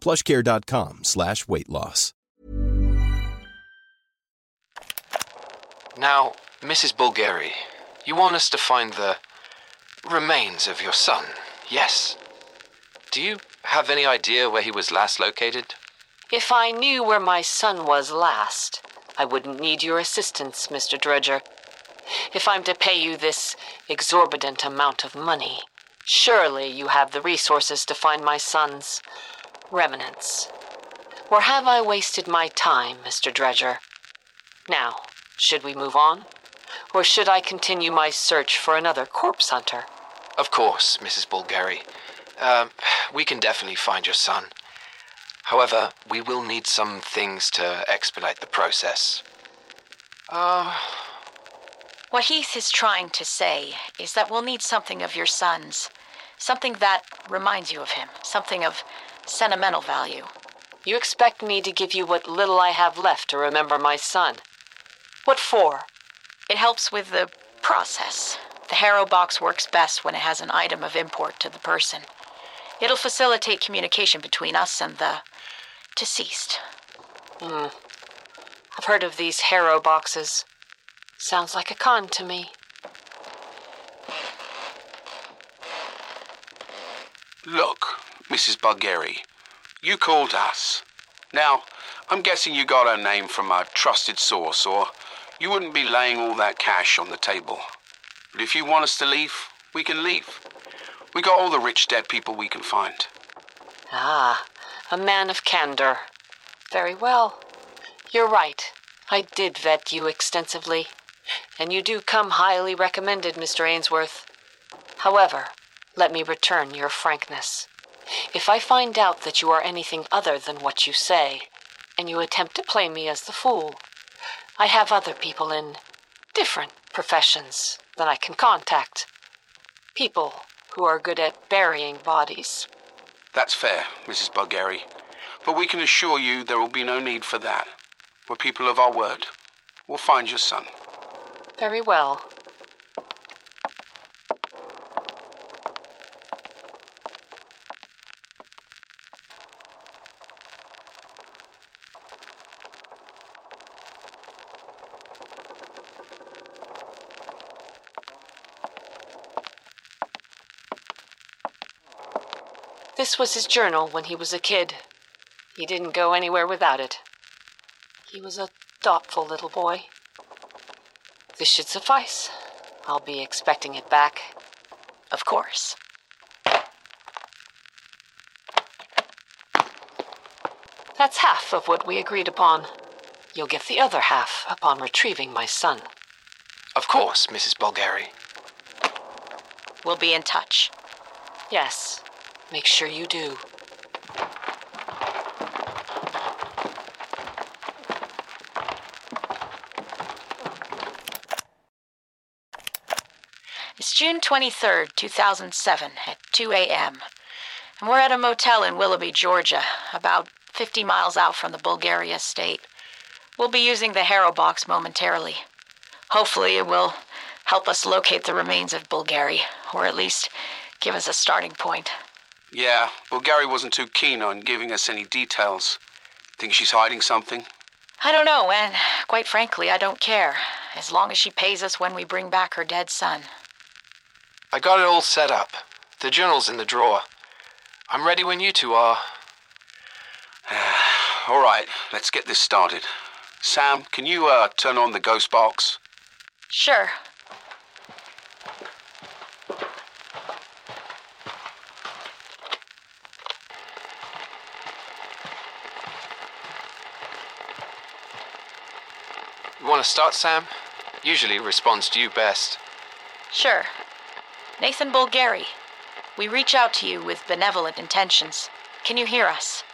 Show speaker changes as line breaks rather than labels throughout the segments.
plushcare.com slash weight loss.
Now, Mrs. Bulgari, you want us to find the remains of your son, yes? Do you have any idea where he was last located?
If I knew where my son was last, I wouldn't need your assistance, Mr. Dredger. If I'm to pay you this exorbitant amount of money, surely you have the resources to find my son's remnants. Or have I wasted my time, Mr. Dredger? Now, should we move on? Or should I continue my search for another corpse hunter?
Of course, Mrs. Bulgari. Um, we can definitely find your son. However, we will need some things to expedite the process. Uh,
What Heath is trying to say is that we'll need something of your son's. Something that reminds you of him. Something of sentimental value.
You expect me to give you what little I have left to remember my son. What for?
It helps with the process. The Harrow box works best when it has an item of import to the person. It'll facilitate communication between us and the deceased.
Hmm. I've heard of these Harrow boxes. Sounds like a con to me.
Look, Mrs. Bulgari, you called us. Now, I'm guessing you got her name from a trusted source, or you wouldn't be laying all that cash on the table. But if you want us to leave, we can leave. We got all the rich dead people we can find.
Ah, a man of candor. Very well. You're right. I did vet you extensively. And you do come highly recommended, Mr. Ainsworth. However, let me return your frankness. If I find out that you are anything other than what you say, and you attempt to play me as the fool, I have other people in different professions that I can contact. People who are good at burying bodies.
That's fair, Mrs. Bulgari. But we can assure you there will be no need for that. We're people of our word. We'll find your son.
Very well. This was his journal when he was a kid. He didn't go anywhere without it. He was a thoughtful little boy. This should suffice. I'll be expecting it back.
Of course.
That's half of what we agreed upon. You'll get the other half upon retrieving my son.
Of course, Mrs. Bulgari.
We'll be in touch.
Yes, make sure you do.
It's June 23rd, 2007, at 2 a.m. And we're at a motel in Willoughby, Georgia, about 50 miles out from the Bulgari estate. We'll be using the Harrow box momentarily. Hopefully, it will help us locate the remains of Bulgari, or at least give us a starting point.
Yeah, Bulgari wasn't too keen on giving us any details. Think she's hiding something?
I don't know, and quite frankly, I don't care, as long as she pays us when we bring back her dead son.
I got it all set up. The journal's in the drawer. I'm ready when you two are.
All right, let's get this started. Sam, can you uh, turn on the ghost box?
Sure.
Want to start, Sam? Usually responds to you best.
Sure. Nathan Bulgari, we reach out to you with benevolent intentions. Can you hear us?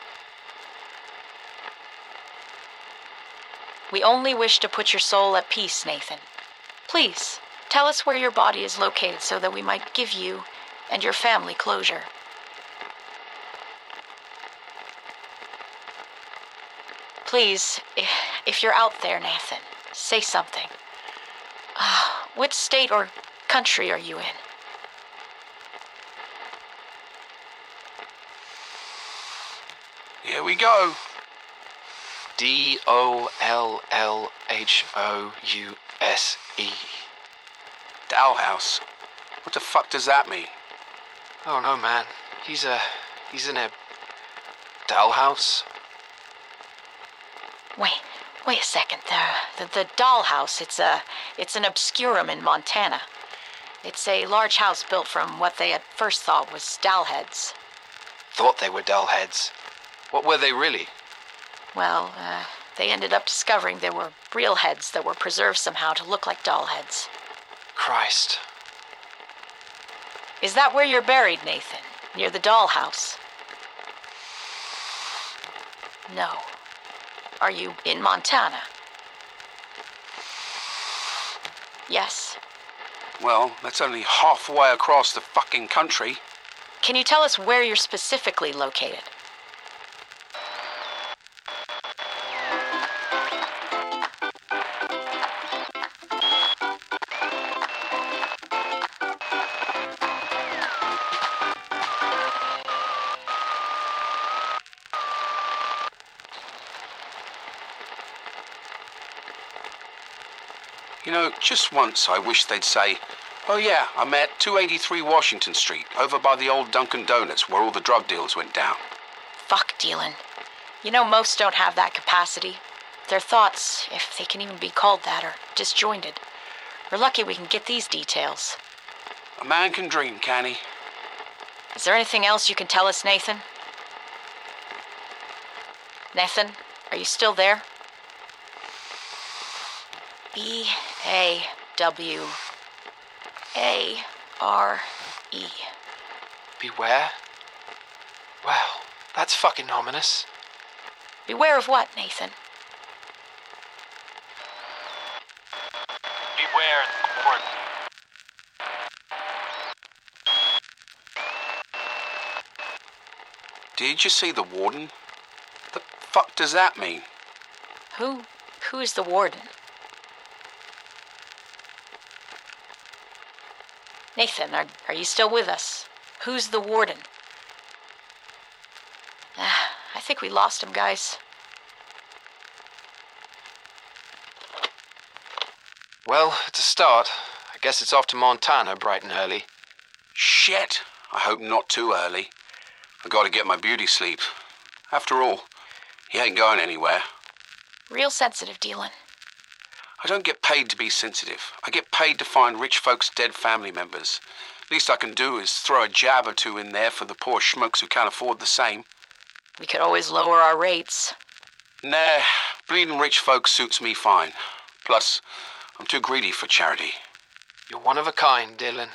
We only wish to put your soul at peace, Nathan. Please, tell us where your body is located so that we might give you and your family closure. Please, if you're out there, Nathan, say something. Ah, what state or country are you in?
Here we go.
D O L L H O U S E.
Dalhouse. What the fuck does that mean?
Oh no, man. He's a. He's in a. Dollhouse?
Wait, wait a second. The, the the dollhouse. It's a it's an obscurum in Montana. It's a large house built from what they at first thought was doll heads.
Thought they were doll heads. What were they really?
Well, uh, they ended up discovering they were real heads that were preserved somehow to look like doll heads.
Christ.
Is that where you're buried, Nathan? Near the dollhouse? No. Are you in Montana? Yes.
Well, that's only halfway across the fucking country.
Can you tell us where you're specifically located?
You know, just once I wish they'd say, Oh yeah, I'm at 283 Washington Street, over by the old Dunkin' Donuts where all the drug deals went down.
Fuck dealing. You know, most don't have that capacity. Their thoughts, if they can even be called that, are disjointed. We're lucky we can get these details.
A man can dream, can he?
Is there anything else you can tell us, Nathan? Nathan, are you still there? B A W A R E.
Beware? Well, that's fucking ominous.
Beware of what, Nathan?
Beware the warden. Did you see the warden? The fuck does that mean?
Who who is the warden? Nathan, are, are you still with us? Who's the warden? Ah, I think we lost him, guys.
Well, it's a start. I guess it's off to Montana bright and early.
Shit. I hope not too early. I gotta get my beauty sleep. After all, he ain't going anywhere.
Real sensitive, Dylan.
I don't get paid to be sensitive. I get paid to find rich folks' dead family members. Least I can do is throw a jab or two in there for the poor schmucks who can't afford the same.
We could always lower our rates.
Nah, bleeding rich folks suits me fine. Plus, I'm too greedy for charity.
You're one of a kind, Dylan.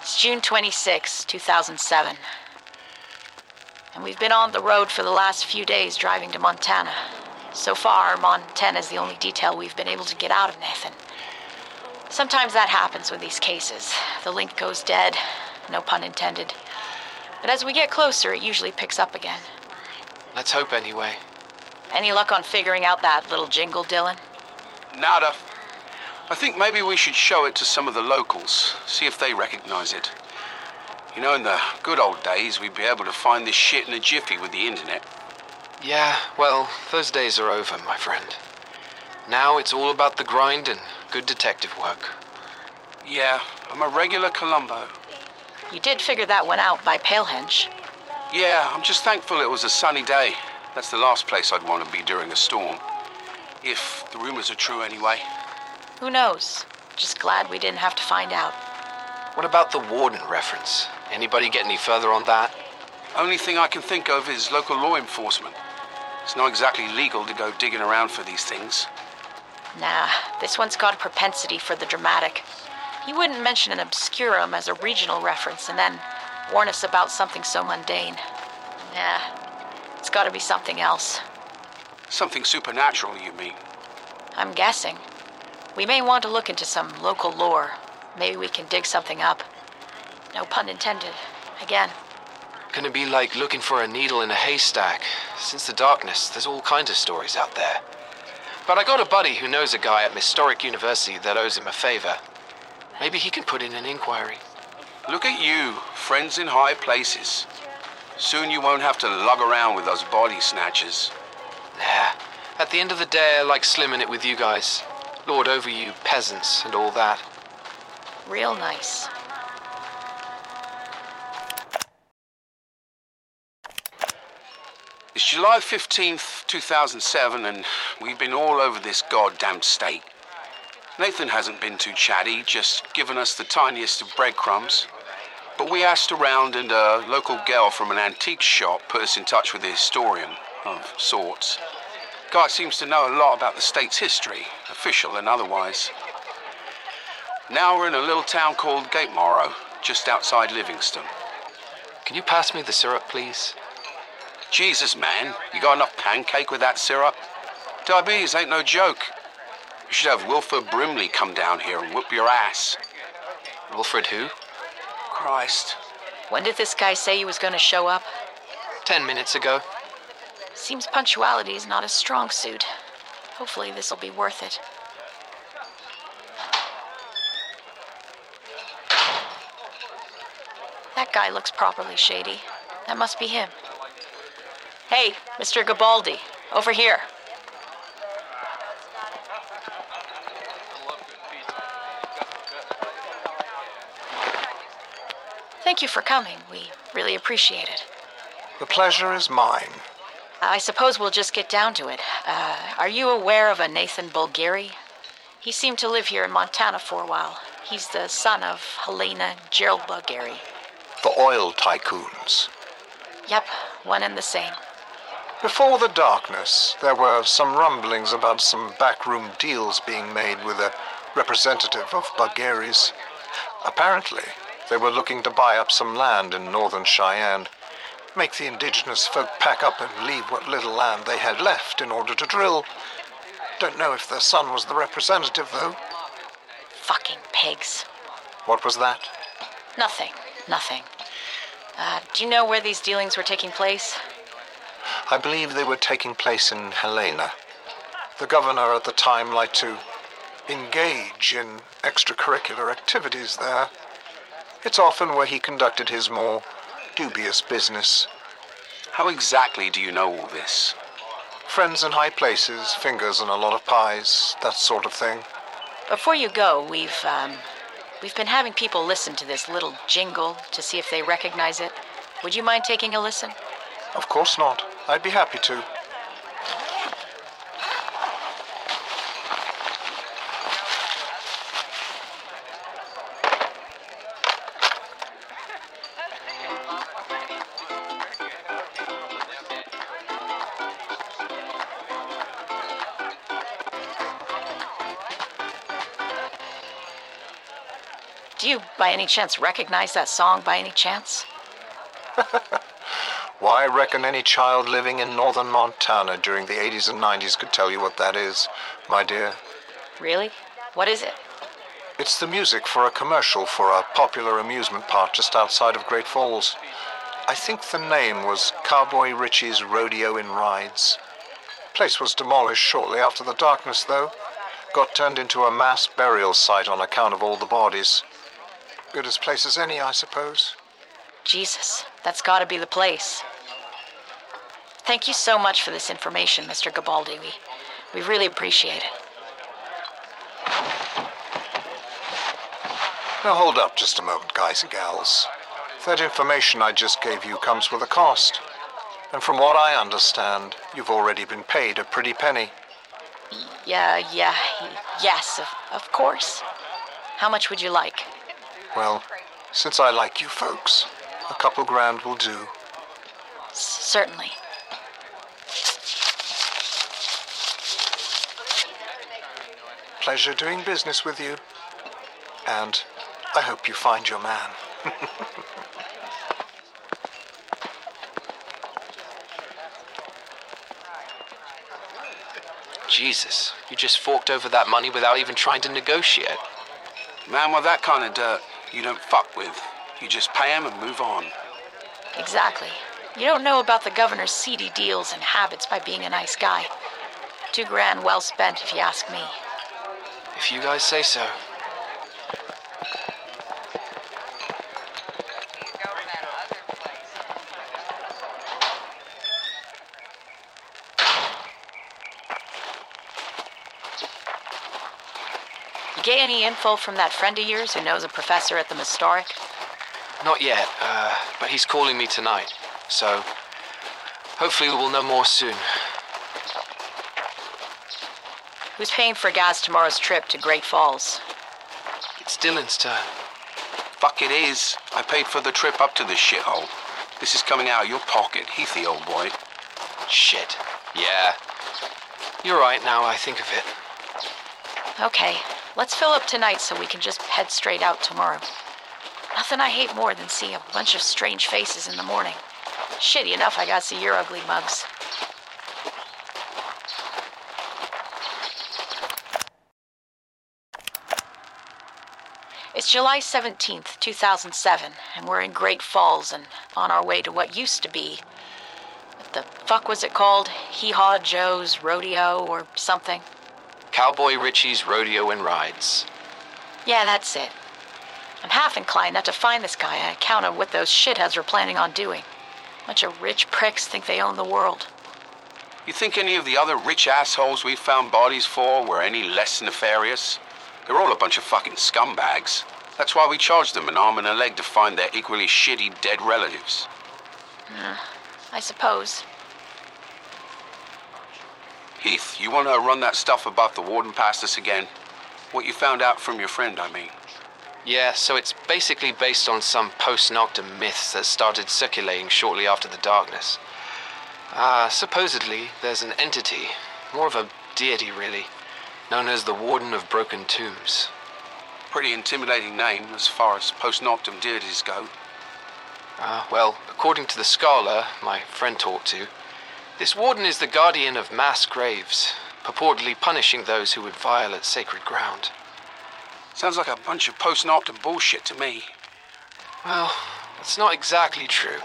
It's June 26, 2007. And we've been on the road for the last few days driving to Montana. So far, Montana is the only detail we've been able to get out of Nathan. Sometimes that happens with these cases. The link goes dead, no pun intended. But as we get closer, it usually picks up again.
Let's hope anyway.
Any luck on figuring out that little jingle, Dylan?
Nada. I think maybe we should show it to some of the locals, see if they recognize it. You know, in the good old days, we'd be able to find this shit in a jiffy with the internet.
Yeah, well, those days are over, my friend. Now it's all about the grind and good detective work.
Yeah, I'm a regular Columbo.
You did figure that one out by Palehenge.
Yeah, I'm just thankful it was a sunny day. That's the last place I'd want to be during a storm. If the rumors are true anyway.
Who knows? Just glad we didn't have to find out.
What about the warden reference? Anybody get any further on that?
Only thing I can think of is local law enforcement. It's not exactly legal to go digging around for these things.
Nah, this one's got a propensity for the dramatic. He wouldn't mention an obscurum as a regional reference and then warn us about something so mundane. Nah, it's gotta be something else.
Something supernatural, you mean?
I'm guessing. We may want to look into some local lore. Maybe we can dig something up. No pun intended. Again.
Gonna be like looking for a needle in a haystack. Since the darkness, there's all kinds of stories out there. But I got a buddy who knows a guy at Historic University that owes him a favor. Maybe he can put in an inquiry.
Look at you, friends in high places. Soon you won't have to lug around with those body snatchers.
Nah, at the end of the day, I like slimming it with you guys. Lord over you peasants and all that.
Real nice.
It's July 15th, 2007, and we've been all over this goddamn state. Nathan hasn't been too chatty, just given us the tiniest of breadcrumbs. But we asked around, and a local girl from an antique shop put us in touch with a historian of sorts. Guy seems to know a lot about the state's history, official and otherwise. Now we're in a little town called Gatemorrow, just outside Livingston.
Can you pass me the syrup, please?
Jesus, man, you got enough pancake with that syrup? Diabetes ain't no joke. You should have Wilford Brimley come down here and whoop your ass.
Wilford who?
Christ.
When did this guy say he was going to show up?
Ten minutes ago.
Seems punctuality is not a strong suit. Hopefully, this'll be worth it. That guy looks properly shady. That must be him. Hey, Mr. Gabaldi, over here. Thank you for coming. We really appreciate it.
The pleasure is mine.
I suppose we'll just get down to it. Uh, are you aware of a Nathan Bulgari? He seemed to live here in Montana for a while. He's the son of Helena Gerald Bulgari.
The oil tycoons.
Yep, one and the same.
Before the darkness, there were some rumblings about some backroom deals being made with a representative of Bulgari's. Apparently, they were looking to buy up some land in northern Cheyenne, make the indigenous folk pack up and leave what little land they had left in order to drill. Don't know if their son was the representative, though.
Fucking pigs.
What was that?
Nothing. Nothing. Uh, do you know where these dealings were taking place?
I believe they were taking place in Helena. The governor at the time liked to engage in extracurricular activities there. It's often where he conducted his more dubious business.
How exactly do you know all this?
Friends in high places, fingers in a lot of pies, that sort of thing.
Before you go, we've um, we've been having people listen to this little jingle to see if they recognize it. Would you mind taking a listen?
Of course not. I'd be happy to.
Do you, by any chance, recognize that song by any chance?
I reckon any child living in northern Montana during the 80s and 90s could tell you what that is, my dear.
Really? What is it?
It's the music for a commercial for a popular amusement park just outside of Great Falls. I think the name was Cowboy Richie's Rodeo in Rides. Place was demolished shortly after the darkness, though. Got turned into a mass burial site on account of all the bodies. Good as place as any, I suppose.
Jesus, that's gotta be the place. Thank you so much for this information, Mr. Gabaldi. We, we really appreciate it.
Now hold up just a moment, guys and gals. That information I just gave you comes with a cost. And from what I understand, you've already been paid a pretty penny.
Yeah, yeah, yes, of, of course. How much would you like?
Well, since I like you folks, a couple grand will do.
Certainly.
Pleasure doing business with you. And I hope you find your man.
Jesus, you just forked over that money without even trying to negotiate.
Man with that kind of dirt, you don't fuck with. You just pay him and move on.
Exactly. You don't know about the governor's seedy deals and habits by being a nice guy. Two grand well spent, if you ask me.
If you guys say so.
You get any info from that friend of yours who knows a professor at the Historic?
Not yet, uh, but he's calling me tonight. So, hopefully we'll know more soon.
Who's paying for gas tomorrow's trip to Great Falls?
It's Dylan's turn.
Fuck it is. I paid for the trip up to this shithole. This is coming out of your pocket, Heathy, old boy.
Shit. Yeah. You're right now I think of it.
Okay, let's fill up tonight so we can just head straight out tomorrow. Nothing I hate more than seeing a bunch of strange faces in the morning. Shitty enough I gotta see your ugly mugs. It's July 17th, 2007, and we're in Great Falls and on our way to what used to be. What the fuck was it called? Hee Haw Joe's Rodeo or something?
Cowboy Richie's Rodeo and Rides.
Yeah, that's it. I'm half inclined not to find this guy on account of what those shitheads are planning on doing. Bunch of rich pricks think they own the world.
You think any of the other rich assholes we found bodies for were any less nefarious? They're all a bunch of fucking scumbags. That's why we charged them an arm and a leg to find their equally shitty dead relatives.
Uh, I suppose.
Heath, you want to run that stuff about the warden past us again? What you found out from your friend, I mean.
Yeah, so it's basically based on some post-Noctum myths that started circulating shortly after the darkness. Uh, supposedly, there's an entity, more of a deity really, known as the Warden of Broken Tombs.
Pretty intimidating name as far as post-noctum deities go.
Ah, well, according to the scholar my friend talked to, this warden is the guardian of mass graves, purportedly punishing those who would violate sacred ground.
Sounds like a bunch of post-noctum bullshit to me.
Well, it's not exactly true.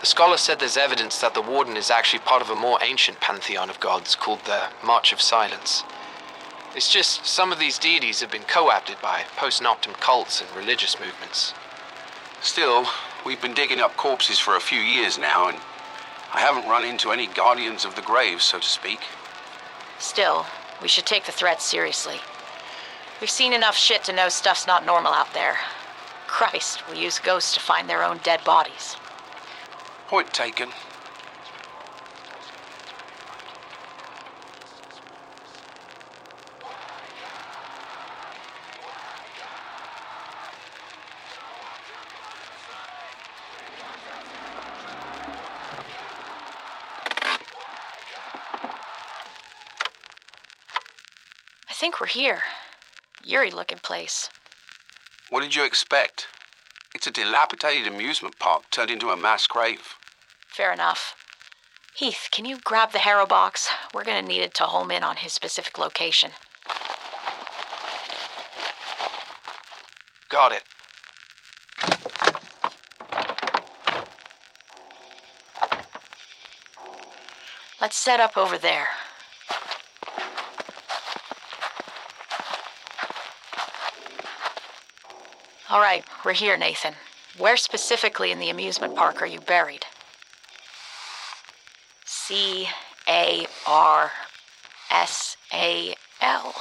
The scholar said there's evidence that the warden is actually part of a more ancient pantheon of gods called the March of Silence. It's just some of these deities have been co opted by post noctum cults and religious movements.
Still, we've been digging up corpses for a few years now, and I haven't run into any guardians of the grave, so to speak.
Still, we should take the threat seriously. We've seen enough shit to know stuff's not normal out there. Christ, we use ghosts to find their own dead bodies.
Point taken.
Here. Eerie looking place.
What did you expect? It's a dilapidated amusement park turned into a mass grave.
Fair enough. Heath, can you grab the Harrow box? We're gonna need it to home in on his specific location.
Got it.
Let's set up over there. All right, we're here, Nathan. Where specifically in the amusement park are you buried? C A R S A L.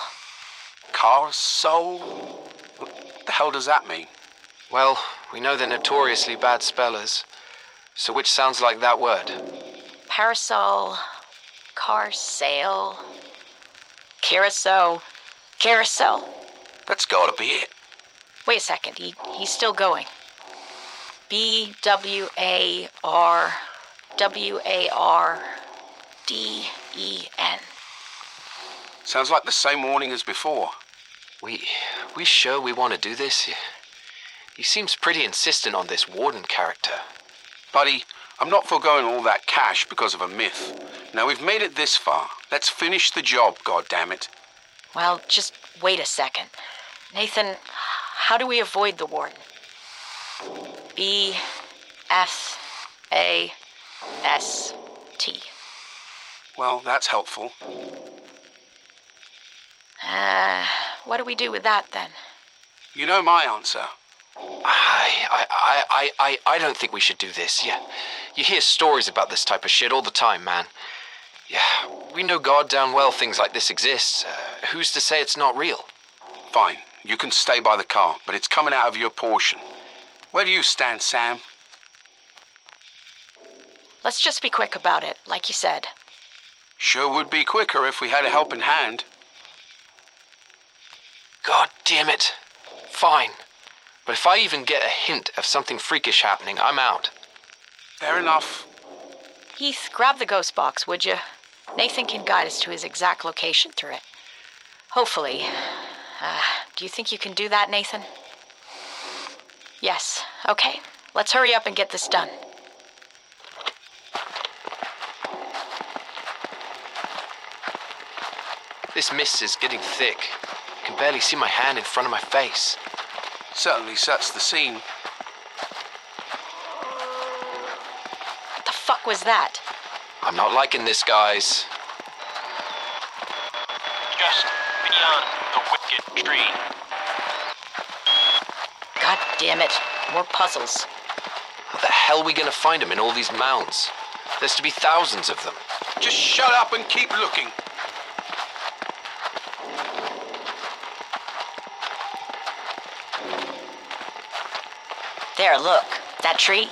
Car soul? What the hell does that mean?
Well, we know they're notoriously bad spellers. So which sounds like that word?
Parasol, car sail, carousel, carousel.
That's gotta be it.
Wait a second, he, he's still going. B W A R W A R D E N.
Sounds like the same warning as before.
We we sure we want to do this? He, he seems pretty insistent on this warden character.
Buddy, I'm not foregoing all that cash because of a myth. Now we've made it this far. Let's finish the job, goddammit.
Well, just wait a second. Nathan, how do we avoid the warden? B F A S T.
Well, that's helpful.
Uh, what do we do with that then?
You know my answer.
I, I, I, I, I, I don't think we should do this. Yeah, you hear stories about this type of shit all the time, man. Yeah, we know goddamn well things like this exist. Uh, who's to say it's not real?
Fine, you can stay by the car, but it's coming out of your portion. Where do you stand, Sam?
Let's just be quick about it, like you said.
Sure would be quicker if we had a helping hand.
God damn it. Fine. But if I even get a hint of something freakish happening, I'm out.
Fair enough.
Heath, grab the ghost box, would you? Nathan can guide us to his exact location through it. Hopefully. Uh, do you think you can do that, Nathan? Yes. Okay. Let's hurry up and get this done.
This mist is getting thick. I can barely see my hand in front of my face.
Certainly sets the scene.
What the fuck was that?
I'm not liking this, guys.
Just beyond the.
God damn it. More puzzles.
How the hell are we gonna find them in all these mounds? There's to be thousands of them.
Just shut up and keep looking.
There, look. That tree?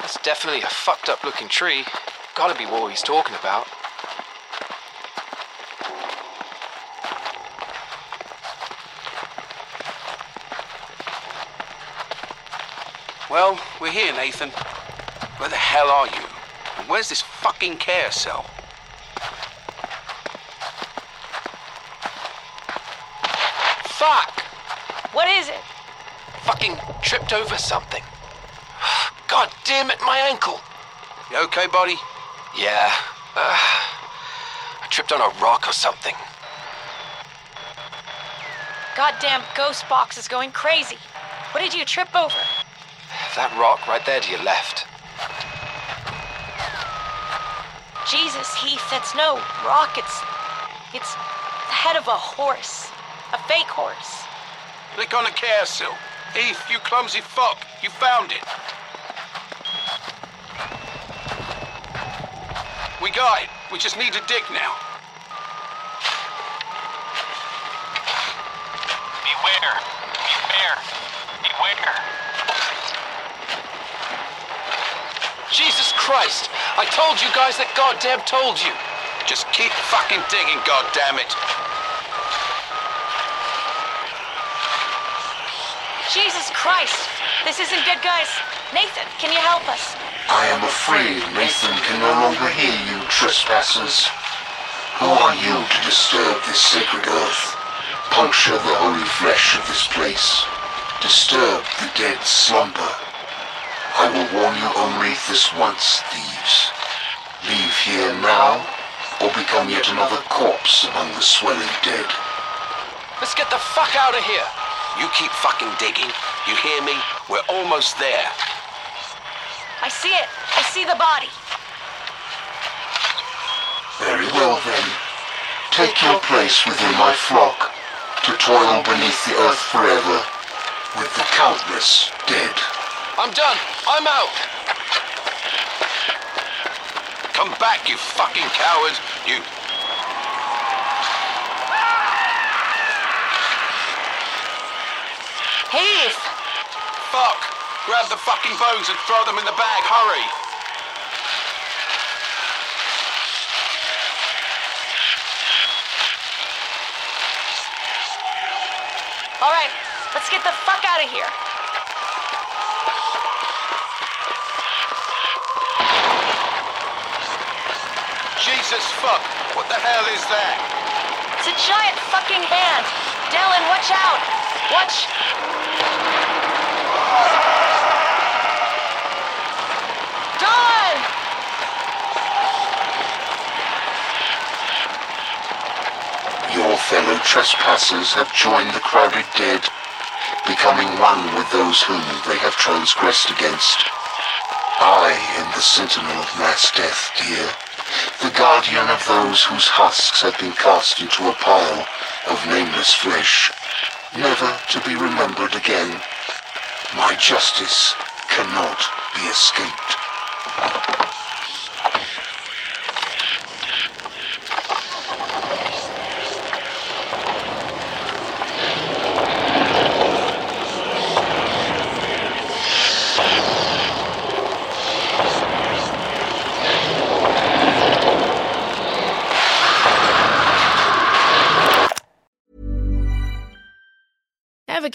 That's definitely a fucked up looking tree. Gotta be what he's talking about.
Well, we're here, Nathan. Where the hell are you? And where's this fucking carousel?
Fuck!
What is it?
Fucking tripped over something. God damn it, my ankle.
You okay, buddy?
Yeah. Uh, I tripped on a rock or something.
Goddamn ghost box is going crazy. What did you trip over?
That rock right there to your left.
Jesus, Heath, that's no rock. It's. It's the head of a horse. A fake horse.
Click on the carousel. Heath, you clumsy fuck. You found it. We got it. We just need to dig now.
Beware. Beware. Beware.
Jesus Christ! I told you guys that goddamn told you!
Just keep fucking digging, goddammit.
Jesus Christ! This isn't good, guys. Nathan, can you help us?
I am afraid Nathan can no longer hear you, trespassers. Who are you to disturb this sacred earth? Puncture the holy flesh of this place. Disturb the dead slumber. I will warn you only this once, thieves. Leave here now, or become yet another corpse among the swelling dead.
Let's get the fuck out of here!
You keep fucking digging. You hear me? We're almost there.
I see it. I see the body.
Very well then. Take your place within my flock, to toil beneath the earth forever, with the countless dead.
I'm done. I'm out.
Come back, you fucking cowards. You.
Heath!
Fuck! Grab the fucking bones and throw them in the bag. Hurry!
All right, let's get the fuck out of here.
Jesus fuck! What the hell is that?
It's a giant fucking hand. Dylan, watch out. Watch. Dylan!
Your fellow trespassers have joined the crowded dead, becoming one with those whom they have transgressed against. I am the sentinel of mass death, dear, the guardian of those whose husks have been cast into a pile of nameless flesh, never to be remembered again. My justice cannot be escaped.